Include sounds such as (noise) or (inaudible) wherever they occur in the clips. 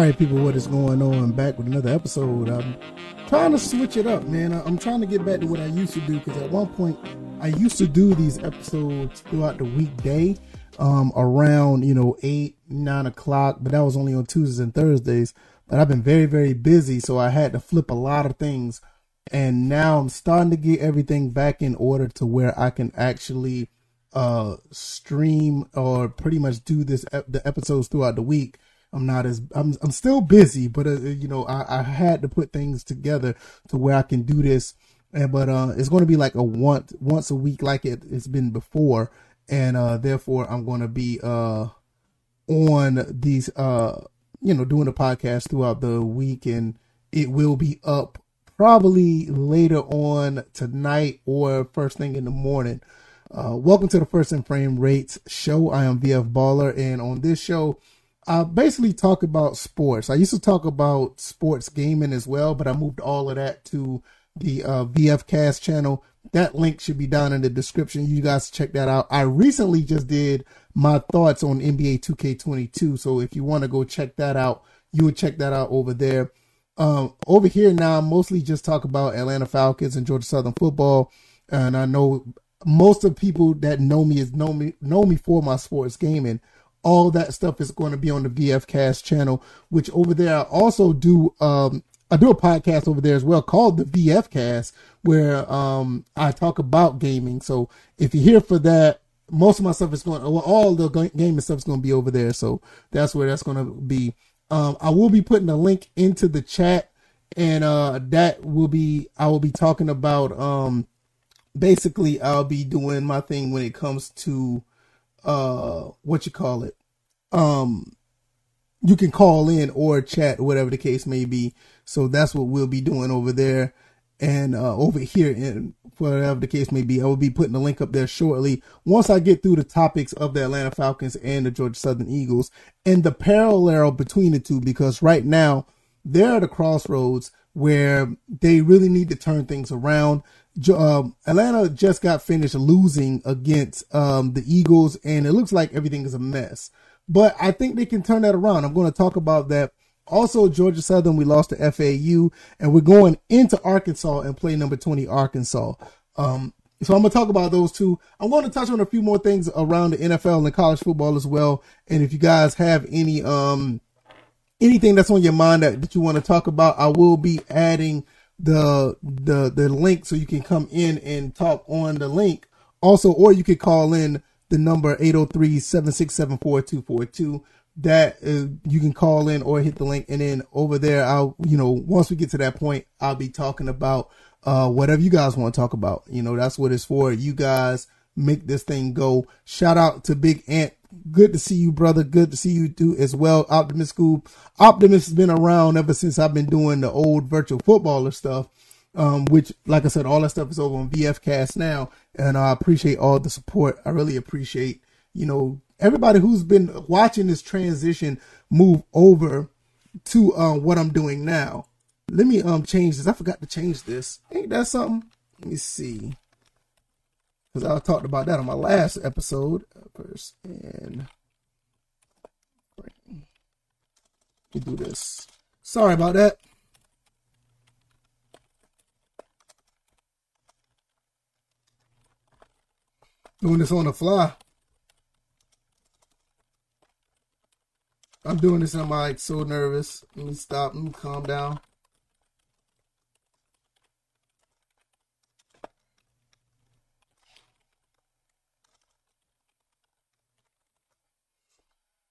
Right, people, what is going on? Back with another episode. I'm trying to switch it up, man. I'm trying to get back to what I used to do because at one point I used to do these episodes throughout the weekday, um, around you know eight, nine o'clock, but that was only on Tuesdays and Thursdays. But I've been very, very busy, so I had to flip a lot of things, and now I'm starting to get everything back in order to where I can actually uh stream or pretty much do this the episodes throughout the week I'm not as I'm I'm still busy, but uh, you know I, I had to put things together to where I can do this. And but uh, it's going to be like a once once a week, like it, it's been before, and uh, therefore I'm going to be uh on these uh you know doing the podcast throughout the week, and it will be up probably later on tonight or first thing in the morning. Uh, welcome to the First and Frame Rates show. I am VF Baller, and on this show I basically talk about sports. I used to talk about sports gaming as well, but I moved all of that to the uh, VF Cast channel. That link should be down in the description. You guys check that out. I recently just did my thoughts on NBA 2K22. So if you want to go check that out, you would check that out over there. Um, over here now, I mostly just talk about Atlanta Falcons and Georgia Southern football. And I know most of people that know me is know me know me for my sports gaming all that stuff is going to be on the VF Cast channel, which over there I also do um I do a podcast over there as well called the VF Cast where um I talk about gaming. So if you're here for that, most of my stuff is going well, all the gaming stuff is going to be over there. So that's where that's going to be. Um I will be putting a link into the chat and uh that will be I will be talking about um basically I'll be doing my thing when it comes to uh what you call it um you can call in or chat whatever the case may be. So that's what we'll be doing over there and uh over here and whatever the case may be. I will be putting the link up there shortly. Once i get through the topics of the atlanta falcons and the georgia southern eagles and the parallel between the two because right now they're at a crossroads where they really need to turn things around. Um, Atlanta just got finished losing against um, the Eagles, and it looks like everything is a mess. But I think they can turn that around. I'm going to talk about that. Also, Georgia Southern, we lost to FAU, and we're going into Arkansas and play number 20 Arkansas. Um, so I'm going to talk about those two. I'm going to touch on a few more things around the NFL and the college football as well. And if you guys have any um anything that's on your mind that, that you want to talk about, I will be adding the the the link so you can come in and talk on the link. Also, or you could call in the number 803-767-4242 that uh, you can call in or hit the link and then over there I'll you know once we get to that point I'll be talking about uh whatever you guys want to talk about. You know, that's what it's for. You guys make this thing go. Shout out to Big Ant Good to see you, brother. Good to see you too as well. Optimist School. Optimist has been around ever since I've been doing the old virtual footballer stuff. Um, which, like I said, all that stuff is over on VFcast now, and I appreciate all the support. I really appreciate, you know, everybody who's been watching this transition move over to um, what I'm doing now. Let me um change this. I forgot to change this. Ain't that something? Let me see because I talked about that on my last episode. First and we do this. Sorry about that. Doing this on the fly. I'm doing this and I'm like so nervous. Let me stop. Let me calm down.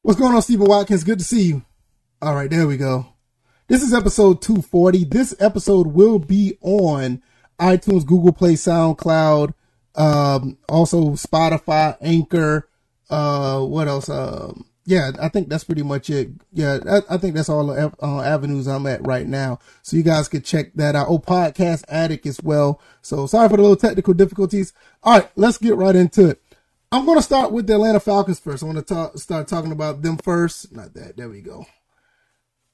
What's going on, Stephen Watkins? Good to see you. All right, there we go. This is episode 240. This episode will be on iTunes, Google Play, SoundCloud, um, also Spotify, Anchor, uh, what else? Um, yeah, I think that's pretty much it. Yeah, I, I think that's all the uh, avenues I'm at right now. So you guys can check that out. Oh, Podcast Addict as well. So sorry for the little technical difficulties. All right, let's get right into it. I'm going to start with the Atlanta Falcons first. I want to talk, start talking about them first. Not that. There we go.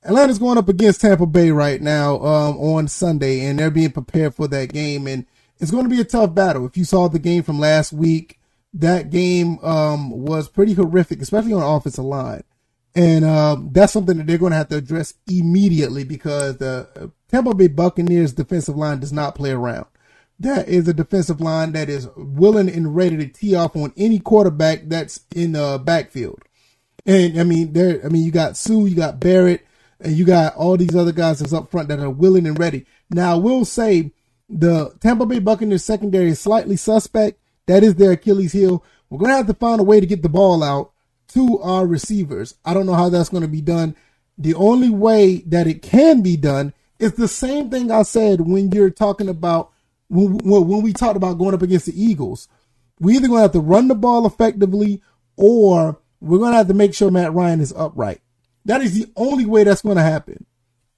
Atlanta's going up against Tampa Bay right now um, on Sunday, and they're being prepared for that game. And it's going to be a tough battle. If you saw the game from last week, that game um, was pretty horrific, especially on the offensive line. And um, that's something that they're going to have to address immediately because the Tampa Bay Buccaneers defensive line does not play around. That is a defensive line that is willing and ready to tee off on any quarterback that's in the backfield. And I mean, there, I mean, you got Suh, you got Barrett, and you got all these other guys that's up front that are willing and ready. Now, I will say the Tampa Bay Buccaneers secondary is slightly suspect. That is their Achilles heel. We're going to have to find a way to get the ball out to our receivers. I don't know how that's going to be done. The only way that it can be done is the same thing I said when you're talking about when, when we talked about going up against the Eagles. We either going to have to run the ball effectively or we're going to have to make sure Matt Ryan is upright. That is the only way that's going to happen.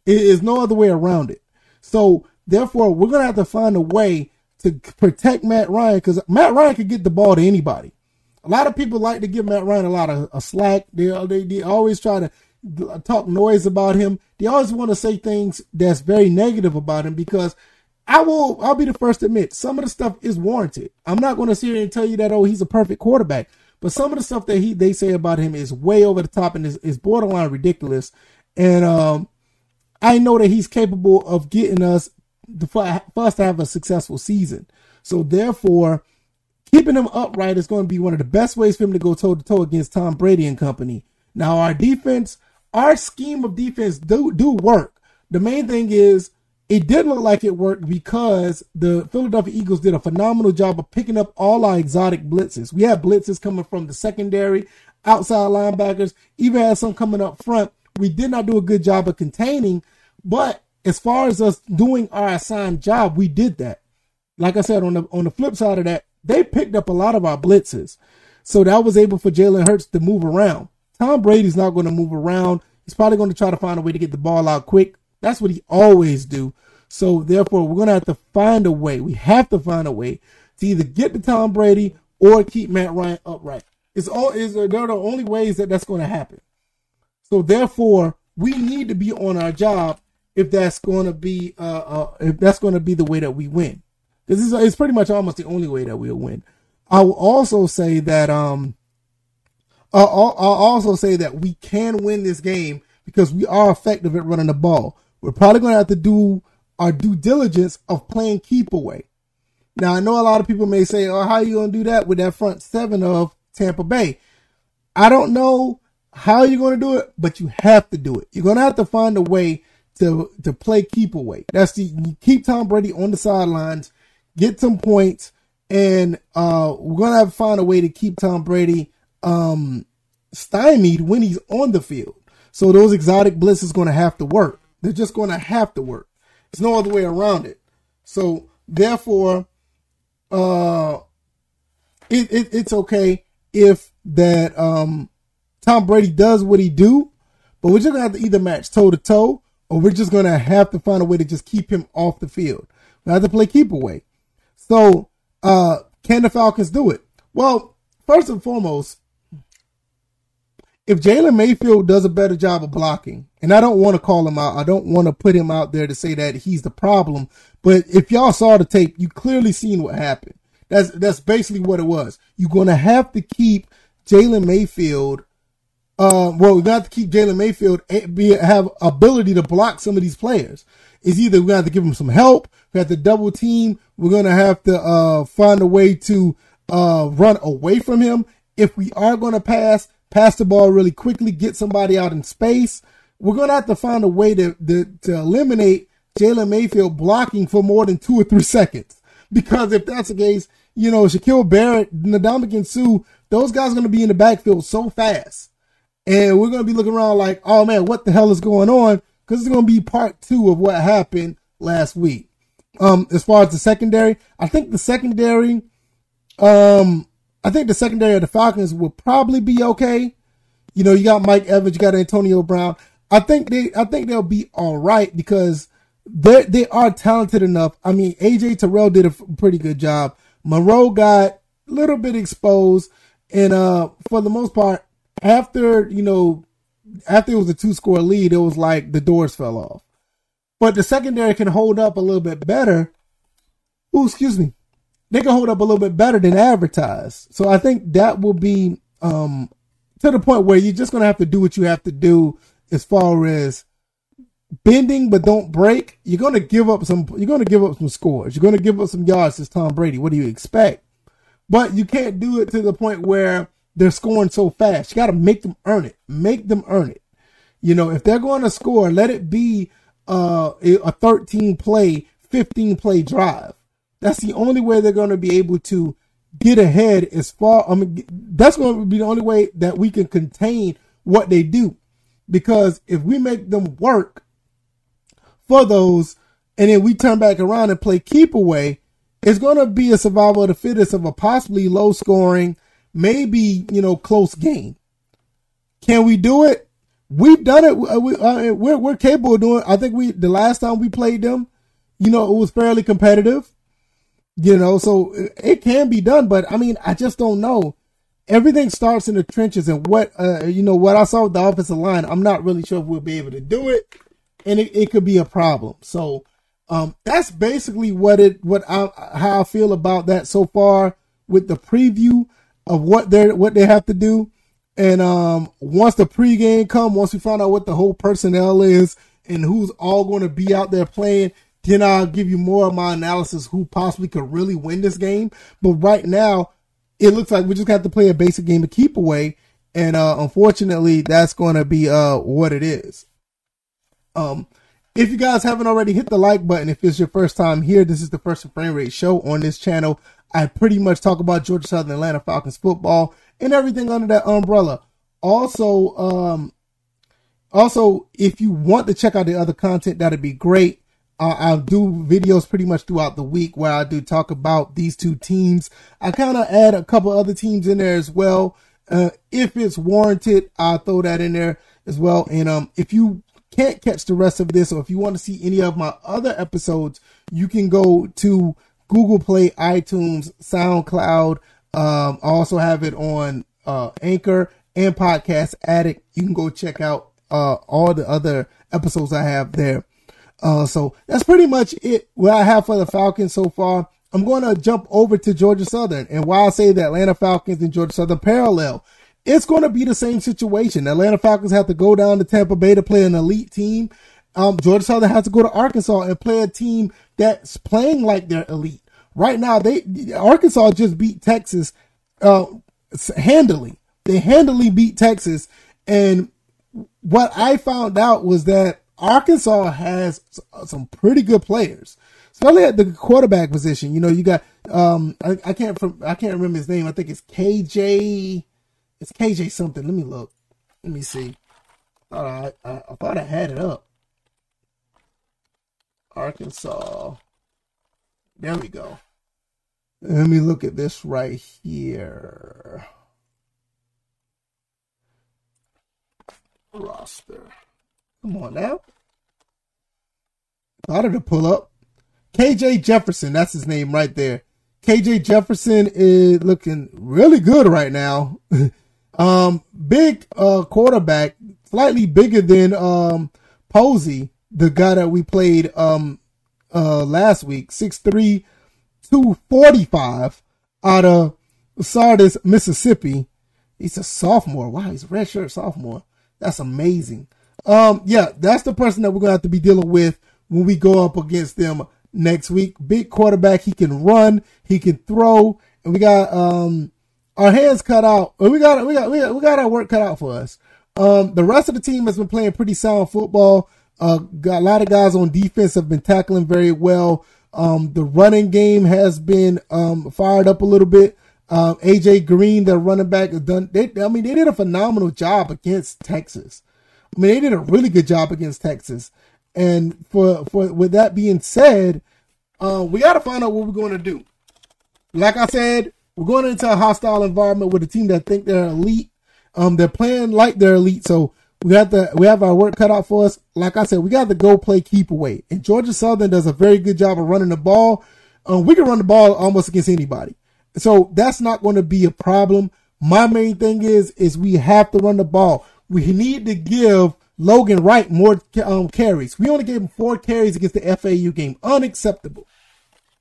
It is no other way around it. So therefore, we're going to have to find a way to protect Matt Ryan because Matt Ryan could get the ball to anybody. A lot of people like to give Matt Ryan a lot of a slack. They, they, they always try to talk noise about him. They always want to say things that's very negative about him because I will, I'll be the first to admit some of the stuff is warranted. I'm not going to sit here and tell you that, oh, he's a perfect quarterback. But some of the stuff that he they say about him is way over the top and is, is borderline ridiculous. And um, I know that he's capable of getting us for us to have a successful season. So therefore, keeping him upright is going to be one of the best ways for him to go toe to toe against Tom Brady and company. Now our defense, our scheme of defense do do work. The main thing is it did look like it worked because the Philadelphia Eagles did a phenomenal job of picking up all our exotic blitzes. We had blitzes coming from the secondary, outside linebackers, even had some coming up front. We did not do a good job of containing, but as far as us doing our assigned job, we did that. Like I said, on the on the flip side of that, they picked up a lot of our blitzes. So that was able for Jalen Hurts to move around. Tom Brady's not going to move around. He's probably going to try to find a way to get the ball out quick. That's what he always do. So therefore, we're going to have to find a way. We have to find a way to either get to Tom Brady or keep Matt Ryan upright. It's all is they're the only ways that that's going to happen. So therefore, we need to be on our job if that's going to be uh, uh if that's going to be the way that we win. This is it's pretty much almost the only way that we'll win. I will also say that um I'll, I'll also say that we can win this game because we are effective at running the ball. We're probably going to have to do our due diligence of playing keep away. Now, I know a lot of people may say, oh, how are you going to do that with that front seven of Tampa Bay? I don't know how you're going to do it, but you have to do it. You're going to have to find a way to, to play keep away. That's the, keep Tom Brady on the sidelines, get some points, and, uh, we're to have to find a way to keep Tom Brady, um, stymied when he's on the field. So those exotic blitzes going to have to work. They're just to have to work. There's no other way around it. So therefore, uh, it, it it's okay if that um Tom Brady does what he do, but we're just gonna have to either match toe to toe, or we're just gonna have to find a way to just keep him off the field. We have to play keep away. So, uh, can the Falcons do it? Well, first and foremost, if Jalen Mayfield does a better job of blocking, and I don't want to call him out, I don't want to put him out there to say that he's the problem, but if y'all saw the tape, you clearly seen what happened. That's that's basically what it was. You're gonna have to keep Jalen Mayfield. Uh, well, we got to have to keep Jalen Mayfield be have ability to block some of these players. It's either we're have to give him some help, we have to double team, we're gonna have to uh, find a way to uh, run away from him. If we are gonna pass, pass the ball really quickly, get somebody out in space. We're going to have to find a way to, to, to eliminate Jalen Mayfield blocking for more than two or three (laughs) seconds. Because if that's the case, you know, Shaquille Barrett, Ndamukong Suh, those guys are going to be in the backfield so fast. And we're going to be looking around like, oh man, what the hell is going on? Because it's going to be part two of what happened last week. Um, as far as the secondary, I think the secondary, um, I think the secondary of the Falcons will probably be okay. You know, you got Mike Evans, you got Antonio Brown. I think they, I think they'll be all right because they they are talented enough. I mean, AJ Terrell did a pretty good job. Moreau got a little bit exposed, and uh, for the most part, after you know, after it was a two score lead, it was like the doors fell off. But the secondary can hold up a little bit better. Oh, excuse me they can hold up a little bit better than advertised. So I think that will be um, to the point where you're just going to have to do what you have to do as far as bending but don't break. You're going to give up some. You're going to give up some scores. You're going to give up some yards as Tom Brady. What do you expect? But you can't do it to the point where they're scoring so fast. You got to make them earn it. Make them earn it. You know, if they're going to score, let it be uh, a 13 play, 15 play drive. That's the only way they're going to be able to get ahead as far. I mean, that's going to be the only way that we can contain what they do. Because if we make them work for those and then we turn back around and play keep away, it's going to be a survival of the fittest of a possibly low scoring, maybe, you know, close game. Can we do it? We've done it. Uh, we, uh, we're, we're capable of doing. I think we the last time we played them, you know, it was fairly competitive. You know, so it can be done, but I mean, I just don't know. Everything starts in the trenches, and what uh, you know, what I saw with the offensive line, I'm not really sure if we'll be able to do it, and it, it could be a problem. So, um, that's basically what it, what I, how I feel about that so far with the preview of what they what they have to do. And um, once the pregame come, once we find out what the whole personnel is and who's all going to be out there playing, then I'll give you more of my analysis who possibly could really win this game. But right now, it looks like we just have to play a basic game to keep away. And uh, unfortunately, that's going to be uh, what it is. Um, if you guys haven't already hit the like button, if it's your first time here, this is the First Frame Rate show on this channel. I pretty much talk about Georgia Southern Atlanta Falcons football and everything under that umbrella. Also, um, also, if you want to check out the other content, that'd be great. Uh, I'll do videos pretty much throughout the week where I do talk about these two teams. I kind of add a couple other teams in there as well. Uh, if it's warranted, I'll throw that in there as well. And um, if you can't catch the rest of this, or if you want to see any of my other episodes, you can go to Google Play, iTunes, SoundCloud. Um, I also have it on uh, Anchor and Podcast Addict. You can go check out uh, all the other episodes I have there. Uh, so that's pretty much it. What I have for the Falcons so far. I'm going to jump over to Georgia Southern. And while I say the Atlanta Falcons and Georgia Southern parallel, it's going to be the same situation. Atlanta Falcons have to go down to Tampa Bay to play an elite team. Um, Georgia Southern has to go to Arkansas and play a team that's playing like they're elite. Right now, they Arkansas just beat Texas uh, handily. They handily beat Texas, and what I found out was that Arkansas has some pretty good players, especially at the quarterback position. You know, you got um, I, I can't from I can't remember his name. I think it's KJ. It's KJ something. Let me look. Let me see. I, I, I thought I had it up. Arkansas. There we go. Let me look at this right here. Roster. Come on now. Thought of to pull up. KJ Jefferson, that's his name right there. KJ Jefferson is looking really good right now. (laughs) um, big uh, quarterback, slightly bigger than um, Posey, the guy that we played um, uh, last week. 6'3, 245 out of Sardis, Mississippi. He's a sophomore. Wow, he's a redshirt sophomore. That's amazing. Um, yeah, that's the person that we're gonna have to be dealing with when we go up against them next week. Big quarterback. He can run. He can throw. And we got um our hands cut out. We got we got we got, we got our work cut out for us. Um, the rest of the team has been playing pretty sound football. Uh, got a lot of guys on defense have been tackling very well. Um, the running game has been um, fired up a little bit. Uh, AJ Green, the running back, has done. They, I mean, they did a phenomenal job against Texas. I mean, they did a really good job against Texas. And for for with that being said, uh, we got to find out what we're going to do. Like I said, we're going into a hostile environment with a team that think they're elite. Um, they're playing like they're elite, so we have to we have our work cut out for us. Like I said, we got to go play keep away. And Georgia Southern does a very good job of running the ball. Um, we can run the ball almost against anybody, so that's not going to be a problem. My main thing is is we have to run the ball. We need to give Logan Wright more um, carries. We only gave him four carries against the FAU game. Unacceptable.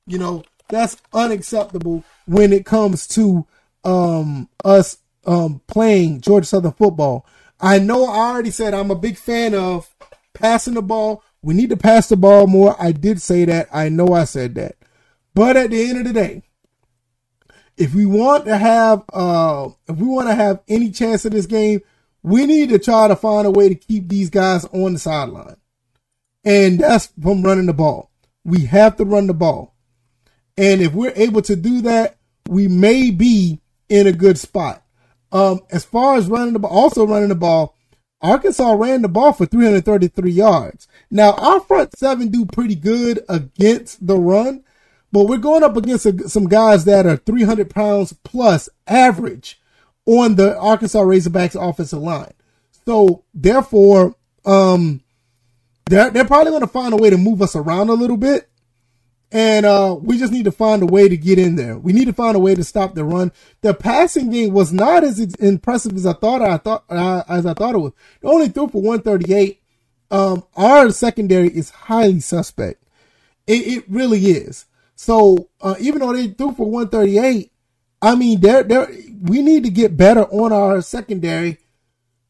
You know that's unacceptable when it comes to um, us um, playing Georgia Southern football. I know I already said I'm a big fan of passing the ball. We need to pass the ball more. I did say that. I know I said that. But at the end of the day, if we want to have uh if we want to have any chance of this game, we need to try to find a way to keep these guys on the sideline. And that's from running the ball. We have to run the ball. And if we're able to do that, we may be in a good spot. Um, as far as running the ball, also running the ball, Arkansas ran the ball for 333 yards. Now, our front seven do pretty good against the run, but we're going up against a, some guys that are 300 pounds plus average on the Arkansas Razorbacks offensive line. So, therefore, um, they're, they're probably going to find a way to move us around a little bit. And uh, we just need to find a way to get in there. We need to find a way to stop the run. The passing game was not as impressive as I thought. I thought uh, as I thought it was. They only threw for 138. Um, our secondary is highly suspect. It, it really is. So uh, even though they threw for 138, I mean, they're, they're, we need to get better on our secondary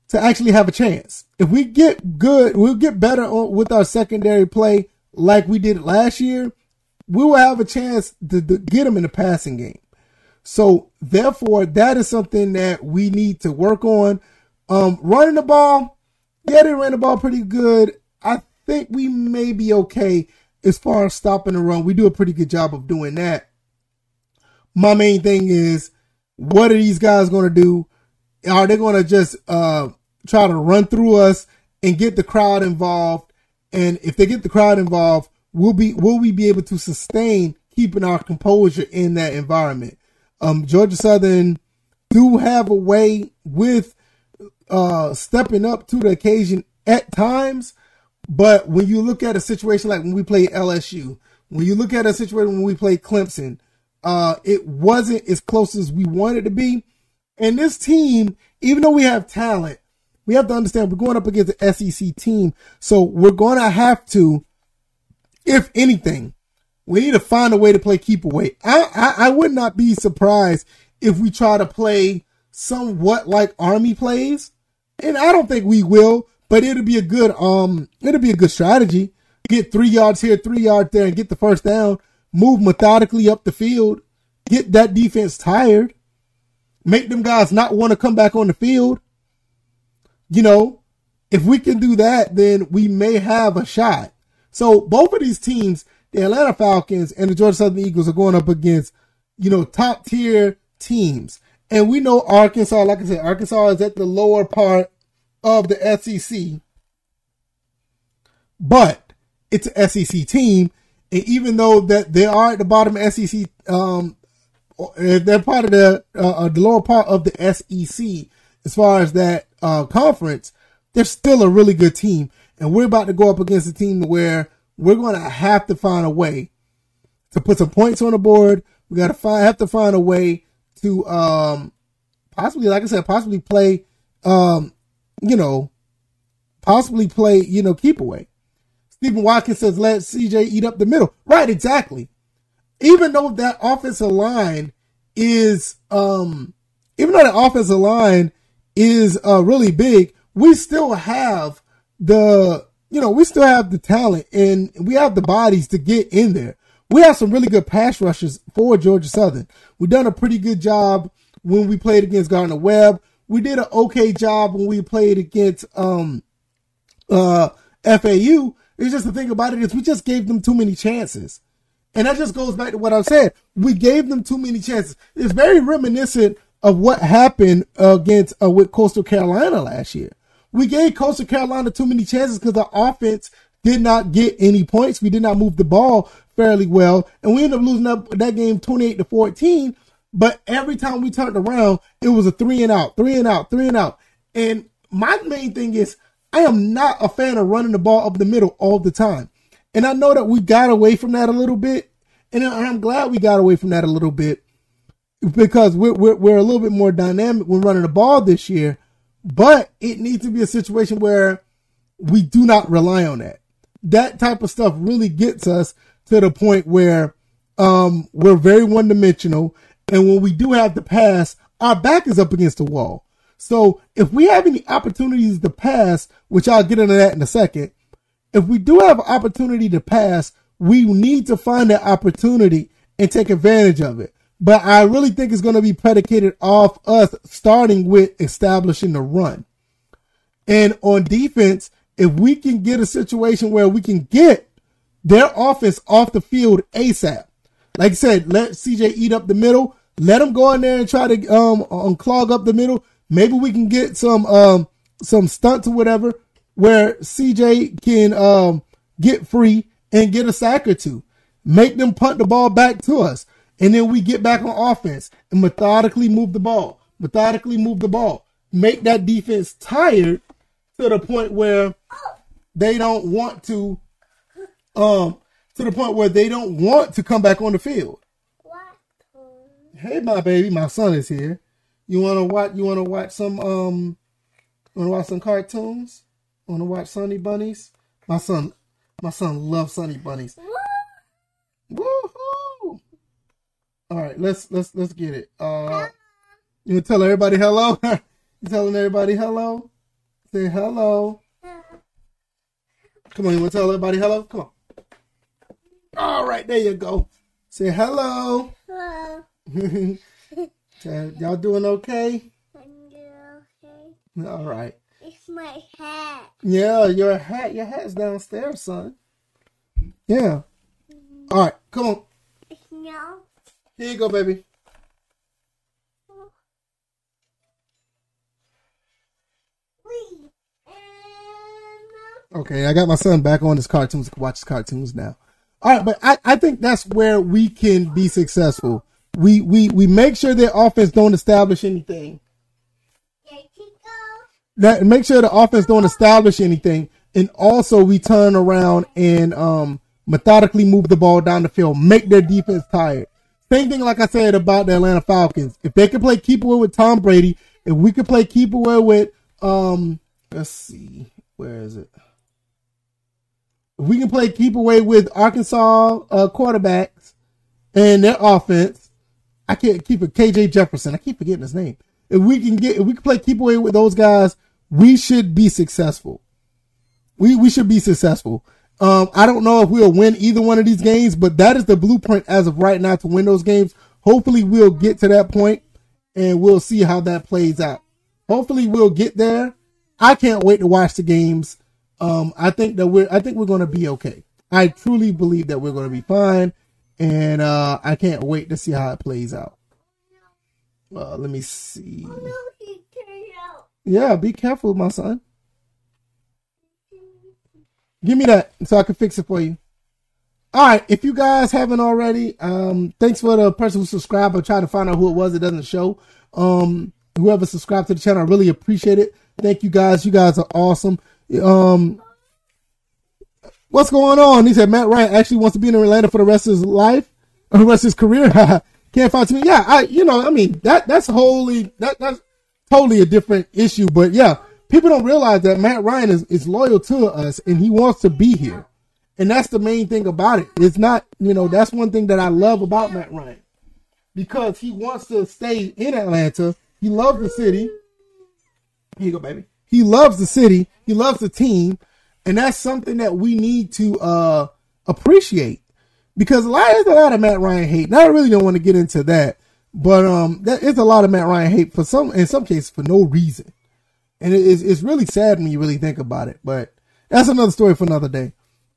to actually have a chance. If we get good, we'll get better on, with our secondary play like we did last year we will have a chance to, to get them in the passing game. So therefore, that is something that we need to work on. Um, running the ball, yeah, they ran the ball pretty good. I think we may be okay as far as stopping the run. We do a pretty good job of doing that. My main thing is, what are these guys going to do? Are they going to just uh, try to run through us and get the crowd involved? And if they get the crowd involved, will be will we be able to sustain keeping our composure in that environment? Um, Georgia Southern do have a way with uh, stepping up to the occasion at times, but when you look at a situation like when we played LSU, when you look at a situation when we played Clemson, uh, it wasn't as close as we wanted to be. And this team, even though we have talent, we have to understand we're going up against the SEC team, so we're going to have to if anything, we need to find a way to play keep away. I, I, I would not be surprised if we try to play somewhat like Army plays, and I don't think we will. But it'll be a good um, it'll be a good strategy. Get three yards here, three yards there, and get the first down. Move methodically up the field. Get that defense tired. Make them guys not want to come back on the field. You know, if we can do that, then we may have a shot. So both of these teams, the Atlanta Falcons and the Georgia Southern Eagles, are going up against, you know, top tier teams. And we know Arkansas, like I said, Arkansas is at the lower part of the SEC. But it's an SEC team. And even though that they are at the bottom of SEC, um, they're part of the, uh, uh, the lower part of the SEC as far as that, uh, conference, they're still a really good team and we're about to go up against a team where we're going to have to find a way to put some points on the board. We got to find have to find a way to um possibly, like I said, possibly play um you know possibly play you know keep away. Stephen Watkins says let CJ eat up the middle. Right, exactly. Even though that offensive line is um even though the offensive line is uh really big, we still have the, you know, we still have the talent and we have the bodies to get in there. We have some really good pass rushers for Georgia Southern. We've done a pretty good job when we played against Gardner Webb. We did an okay job when we played against um uh FAU. It's just the thing about it is we just gave them too many chances. And that just goes back to what I said. We gave them too many chances. It's very reminiscent of what happened against uh, with Coastal Carolina last year. We gave Coastal Carolina too many chances because the offense did not get any points. We did not move the ball fairly well, and we ended up losing that, that game 28 to 14. But every time we turned around, it was a three and out, three and out, three and out. And my main thing is, I am not a fan of running the ball up the middle all the time. And I know that we got away from that a little bit. And I'm glad we got away from that a little bit because we're, we're, we're a little bit more dynamic when running the ball this year. But it needs to be a situation where we do not rely on that. That type of stuff really gets us to the point where um, we're very one dimensional. And when we do have to pass, our back is up against the wall. So if we have any opportunities to pass, which I'll get into that in a second, if we do have an opportunity to pass, we need to find that opportunity and take advantage of it. But I really think it's going to be predicated off us starting with establishing the run. And on defense, if we can get a situation where we can get their offense off the field ASAP, like I said, let CJ eat up the middle, let him go in there and try to um unclog up the middle. Maybe we can get some um some stunts or whatever where CJ can um get free and get a sack or two. Make them punt the ball back to us. And then we get back on offense and methodically move the ball. Methodically move the ball. Make that defense tired to the point where they don't want to um to the point where they don't want to come back on the field. Hey my baby, my son is here. You wanna watch you wanna watch some um wanna watch some cartoons? Wanna watch Sunny Bunnies? My son my son loves Sunny Bunnies. All right, let's let's let's get it. Uh you tell everybody hello? (laughs) you telling everybody hello? Say hello. Come on, you want to tell everybody hello? Come on. All right, there you go. Say hello. Hello. (laughs) Y'all doing okay? I'm doing okay. All right. It's my hat. Yeah, your hat, your hat's downstairs, son. Yeah. All right, come on. It's no. Here you go, baby. Okay, I got my son back on his cartoons. Watch his cartoons now. All right, but I, I think that's where we can be successful. We we we make sure their offense don't establish anything. That make sure the offense don't establish anything, and also we turn around and um methodically move the ball down the field, make their defense tired. Same thing like I said about the Atlanta Falcons. If they can play keep away with Tom Brady, if we could play keep away with um let's see, where is it? If we can play keep away with Arkansas uh, quarterbacks and their offense, I can't keep it. KJ Jefferson. I keep forgetting his name. If we can get, if we can play keep away with those guys, we should be successful. We we should be successful. Um, I don't know if we'll win either one of these games, but that is the blueprint as of right now to win those games. Hopefully, we'll get to that point, and we'll see how that plays out. Hopefully, we'll get there. I can't wait to watch the games. Um, I think that we're I think we're going to be okay. I truly believe that we're going to be fine, and uh, I can't wait to see how it plays out. Uh, let me see. Oh no, he turned out. Yeah, be careful, my son. Give me that so I can fix it for you. All right, if you guys haven't already, um, thanks for the person who subscribed. I'm trying to find out who it was. It doesn't show. Um, whoever subscribed to the channel, I really appreciate it. Thank you guys. You guys are awesome. Um, what's going on? He said Matt Ryan actually wants to be in Atlanta for the rest of his life, or (laughs) the rest of his career. (laughs) Can't find me. Yeah, I, you know, I mean, that that's wholly that that's totally a different issue. But yeah, people don't realize that Matt Ryan is, is loyal to us and he wants to be here. And that's the main thing about it. It's not, you know, that's one thing that I love about Matt Ryan. Because he wants to stay in Atlanta. He loves the city. Here you go, baby. He loves the city. He loves the team. And that's something that we need to uh appreciate. Because a lot there's a lot of Matt Ryan hate. And I really don't want to get into that. But um there is a lot of Matt Ryan hate for some in some cases for no reason. And it is it's really sad when you really think about it. But that's another story for another day.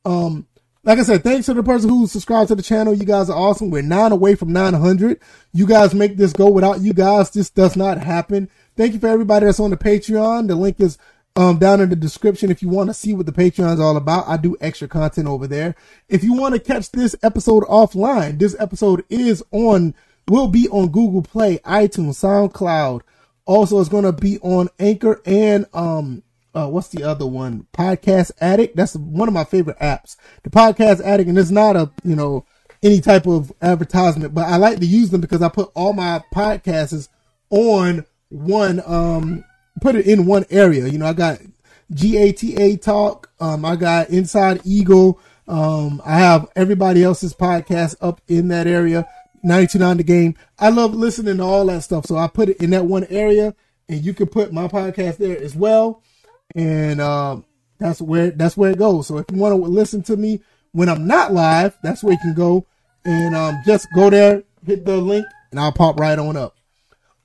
Um, like I said, thanks to the person who subscribed to the channel. You guys are awesome. We're nine away from 900. You guys make this go. Without you guys, this does not happen. Thank you for everybody that's on the Patreon. The link is um, down in the description if you want to see what the Patreon is all about. I do extra content over there. If you want to catch this episode offline, this episode is on, will be on Google Play, iTunes, SoundCloud. Also, it's going to be on Anchor and, um, uh, what's the other one? Podcast Addict. That's one of my favorite apps. The Podcast Addict, and it's not a, you know, any type of advertisement, but I like to use them because I put all my podcasts on one, um, put it in one area. You know, I got GATA Talk. Um, I got Inside Eagle. Um, I have everybody else's podcast up in that area. 929 the game. I love listening to all that stuff. So I put it in that one area and you can put my podcast there as well. And um, that's where that's where it goes. So if you want to listen to me when I'm not live, that's where you can go and um, just go there, hit the link, and I'll pop right on up.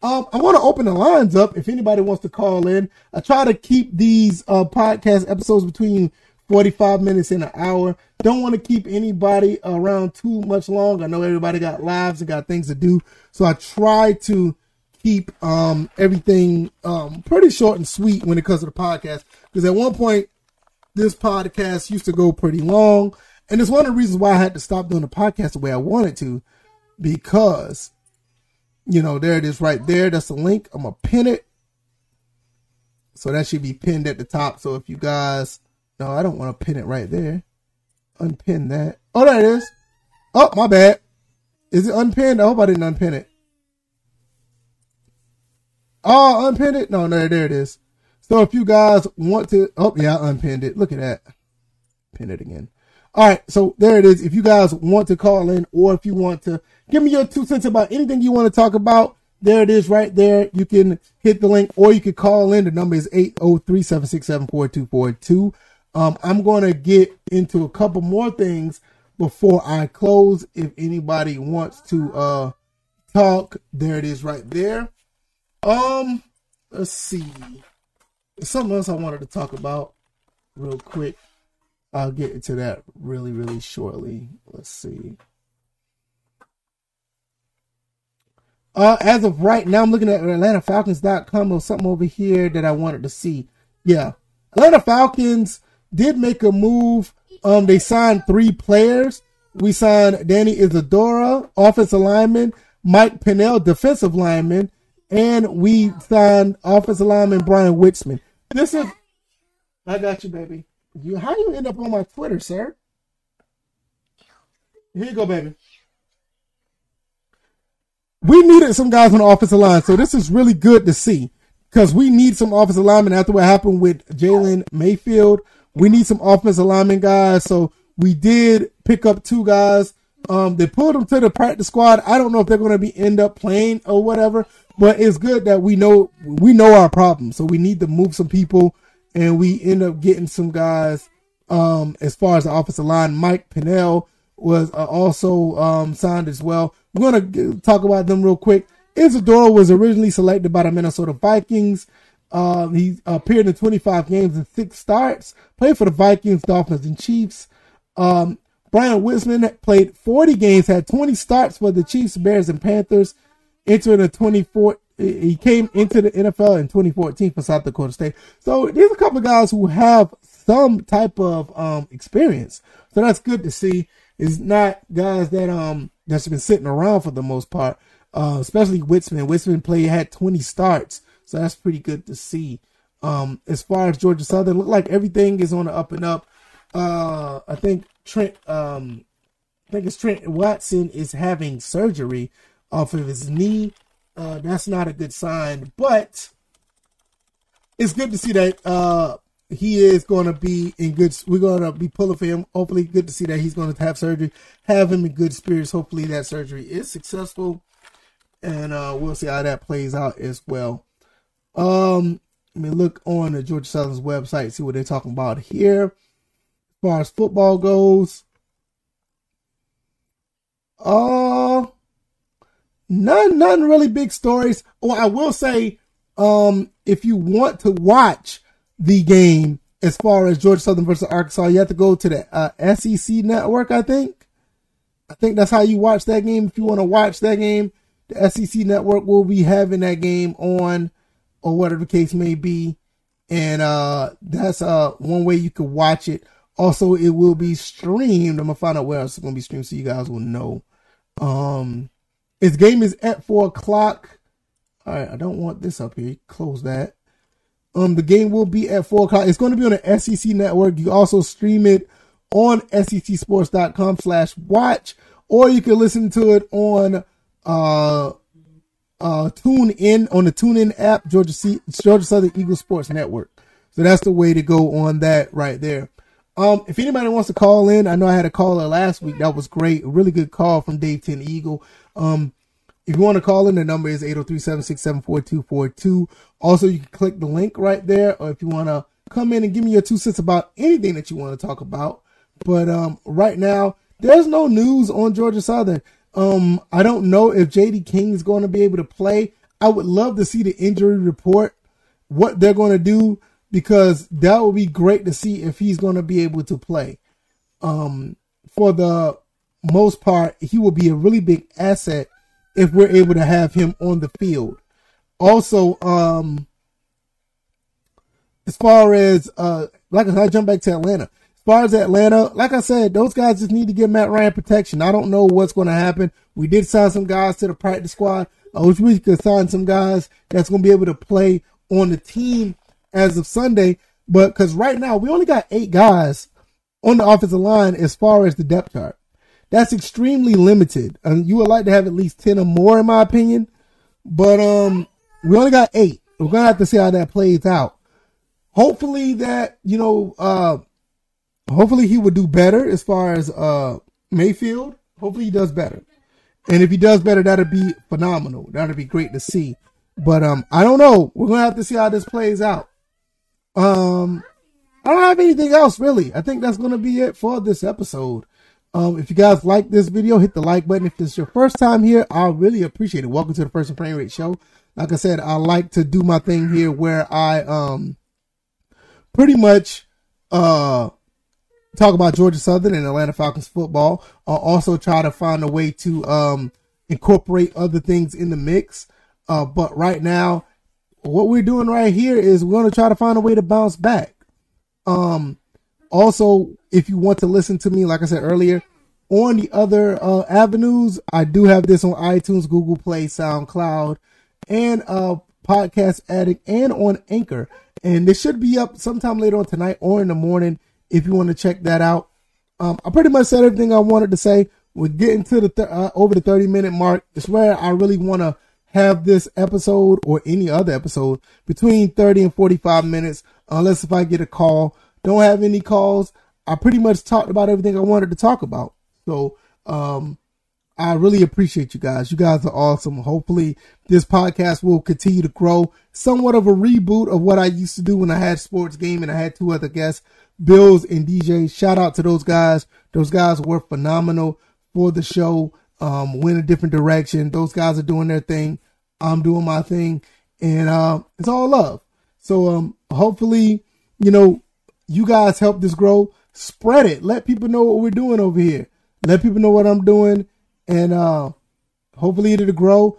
Um, I want to open the lines up if anybody wants to call in. I try to keep these uh, podcast episodes between 45 minutes in an hour. Don't want to keep anybody around too much long. I know everybody got lives and got things to do. So I try to keep um, everything um, pretty short and sweet when it comes to the podcast. Because at one point, this podcast used to go pretty long. And it's one of the reasons why I had to stop doing the podcast the way I wanted to. Because, you know, there it is right there. That's the link. I'm going to pin it. So that should be pinned at the top. So if you guys no, I don't want to pin it right there. Unpin that. Oh, there it is. Oh, my bad. Is it unpinned? I hope I didn't unpin it. Oh, unpinned it? No, no, there it is. So if you guys want to, oh yeah, I unpinned it. Look at that. Pin it again. All right, so there it is. If you guys want to call in, or if you want to give me your two cents about anything you want to talk about, there it is right there. You can hit the link, or you can call in. The number is 803 767 4242. Um, I'm going to get into a couple more things before I close. If anybody wants to uh, talk, there it is right there. Um, let's see. There's something else I wanted to talk about real quick. I'll get into that really, really shortly. Let's see. Uh, as of right now, I'm looking at AtlantaFalcons.com or something over here that I wanted to see. Yeah, Atlanta Falcons did make a move. Um, they signed three players. We signed Danny Isidora, offensive lineman, Mike Pennel, defensive lineman, and we signed offensive lineman Bryan Witzmann. This is, I got you, baby. You, how you end up on my Twitter, sir? Here you go, baby. We needed some guys on the offensive line, so this is really good to see because we need some offensive linemen after what happened with Jalen Mayfield we need some offensive lineman guys. So we did pick up two guys. Um, they pulled them to the practice squad. I don't know if they're going to be end up playing or whatever, but it's good that we know we know our problem. So we need to move some people, and we end up getting some guys. Um, as far as the offensive line, Mike Pennel was uh, also um, signed as well. We're going to talk about them real quick. Isidore was originally selected by the Minnesota Vikings. Um, he appeared in 25 games and six starts. Played for the Vikings, Dolphins, and Chiefs. Um, Bryan Witzmann played 40 games, had 20 starts for the Chiefs, Bears, and Panthers. Entering the 24, he came into the NFL in 2014 for South Dakota State. So there's a couple of guys who have some type of um, experience. So that's good to see. It's not guys that um that's been sitting around for the most part. Uh, especially Witzmann. Witzmann played had 20 starts so that's pretty good to see. Um, as far as Georgia Southern, look like everything is on the up and up. Uh, I think Trent, um, I think it's Trent Watson is having surgery off of his knee. Uh, that's not a good sign, but it's good to see that uh, he is going to be in good. We're going to be pulling for him. Hopefully, good to see that he's going to have surgery, have him in good spirits. Hopefully, that surgery is successful, and uh, we'll see how that plays out as well. Um, I mean, look on the Georgia Southern's website, see what they're talking about here. As far as football goes, uh, none, none really big stories. Well, I will say, um, if you want to watch the game as far as Georgia Southern versus Arkansas, you have to go to the uh, SEC network, I think. I think that's how you watch that game. If you want to watch that game, the SEC network will be having that game on or whatever the case may be. And uh, that's uh, one way you can watch it. Also, it will be streamed. I'm gonna find out where else it's gonna be streamed so you guys will know. Um, its game is at four o'clock. All right, I don't want this up here. Close that. Um, the game will be at four o'clock. It's going to be on the SEC network. You also stream it on secsports.com slash watch, or you can listen to it on uh uh, tune in on the Tune In app, Georgia C- Georgia Southern Eagle Sports Network. So that's the way to go on that right there. Um, if anybody wants to call in, I know I had a caller last week. That was great. A really good call from Dave Ten Eagle. Um, if you want to call in, the number is 803-767-4242. Also, you can click the link right there, or if you want to come in and give me your two cents about anything that you want to talk about. But um, right now, there's no news on Georgia Southern. Um, I don't know if JD King is going to be able to play. I would love to see the injury report, what they're going to do, because that would be great to see if he's going to be able to play. Um, for the most part, he will be a really big asset if we're able to have him on the field. Also, um, as far as uh, like I said, I jump back to Atlanta. Far as Atlanta, like I said, those guys just need to get Matt Ryan protection. I don't know what's going to happen. We did sign some guys to the practice squad. I wish we could sign some guys that's going to be able to play on the team as of Sunday. But because right now we only got eight guys on the offensive line as far as the depth chart. That's extremely limited. And you would like to have at least 10 or more, in my opinion. But um, we only got eight. We're going to have to see how that plays out. Hopefully that, you know, uh, hopefully he would do better as far as uh Mayfield. Hopefully he does better. And if he does better, that'd be phenomenal. That'd be great to see. But um, I don't know. We're gonna have to see how this plays out. Um, I don't have anything else really. I think that's gonna be it for this episode. Um, if you guys like this video, hit the like button. If it's your first time here, I really appreciate it. Welcome to the First and Frame Rate Show. Like I said, I like to do my thing here where I um pretty much uh talk about Georgia Southern and Atlanta Falcons football. I'll also try to find a way to um incorporate other things in the mix. Uh, but right now, what we're doing right here is we're going to try to find a way to bounce back. Um, also, if you want to listen to me, like I said earlier, on the other uh, avenues, I do have this on iTunes, Google Play, SoundCloud, and uh, Podcast Addict, and on Anchor. And this should be up sometime later on tonight or in the morning if you want to check that out. Um, I pretty much said everything I wanted to say. We're getting to the th- uh, over the 30 minute mark. It's where I really want to have this episode or any other episode between 30 and 45 minutes, unless if I get a call. Don't have any calls. I pretty much talked about everything I wanted to talk about. So, um, I really appreciate you guys. You guys are awesome. Hopefully this podcast will continue to grow. Somewhat of a reboot of what I used to do when I had sports game and I had two other guests, Bills and DJ. Shout out to those guys. Those guys were phenomenal for the show. Um, went a different direction. Those guys are doing their thing. I'm doing my thing and, uh, it's all love. So, um, hopefully, you know, you guys help this grow. Spread it. Let people know what we're doing over here. Let people know what I'm doing, and uh, hopefully it'll grow.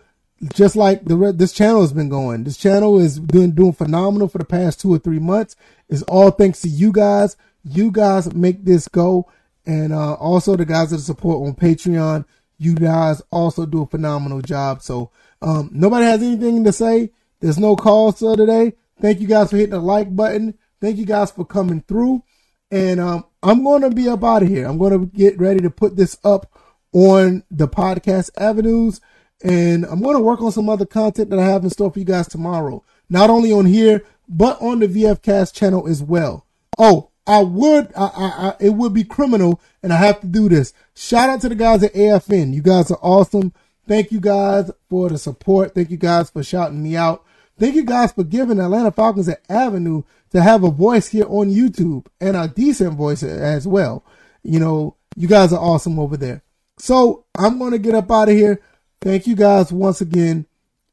Just like the this channel has been going. This channel is been doing phenomenal for the past two or three months. It's all thanks to you guys. You guys make this go, and uh, also the guys that support on Patreon. You guys also do a phenomenal job. So um, nobody has anything to say. There's no calls today. Thank you guys for hitting the like button. Thank you guys for coming through. And um, I'm going to be up out of here. I'm going to get ready to put this up on the podcast avenues. And I'm going to work on some other content that I have in store for you guys tomorrow. Not only on here, but on the VFcast channel as well. Oh, I would, I, I, I, it would be criminal, and I have to do this. Shout out to the guys at AFN. You guys are awesome. Thank you guys for the support. Thank you guys for shouting me out. Thank you guys for giving Atlanta Falcons an avenue to have a voice here on YouTube and a decent voice as well. You know, you guys are awesome over there. So I'm going to get up out of here. Thank you guys once again.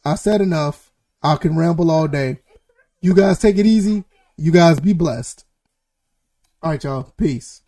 I said enough. I can ramble all day. You guys take it easy. You guys be blessed. All right, y'all. Peace.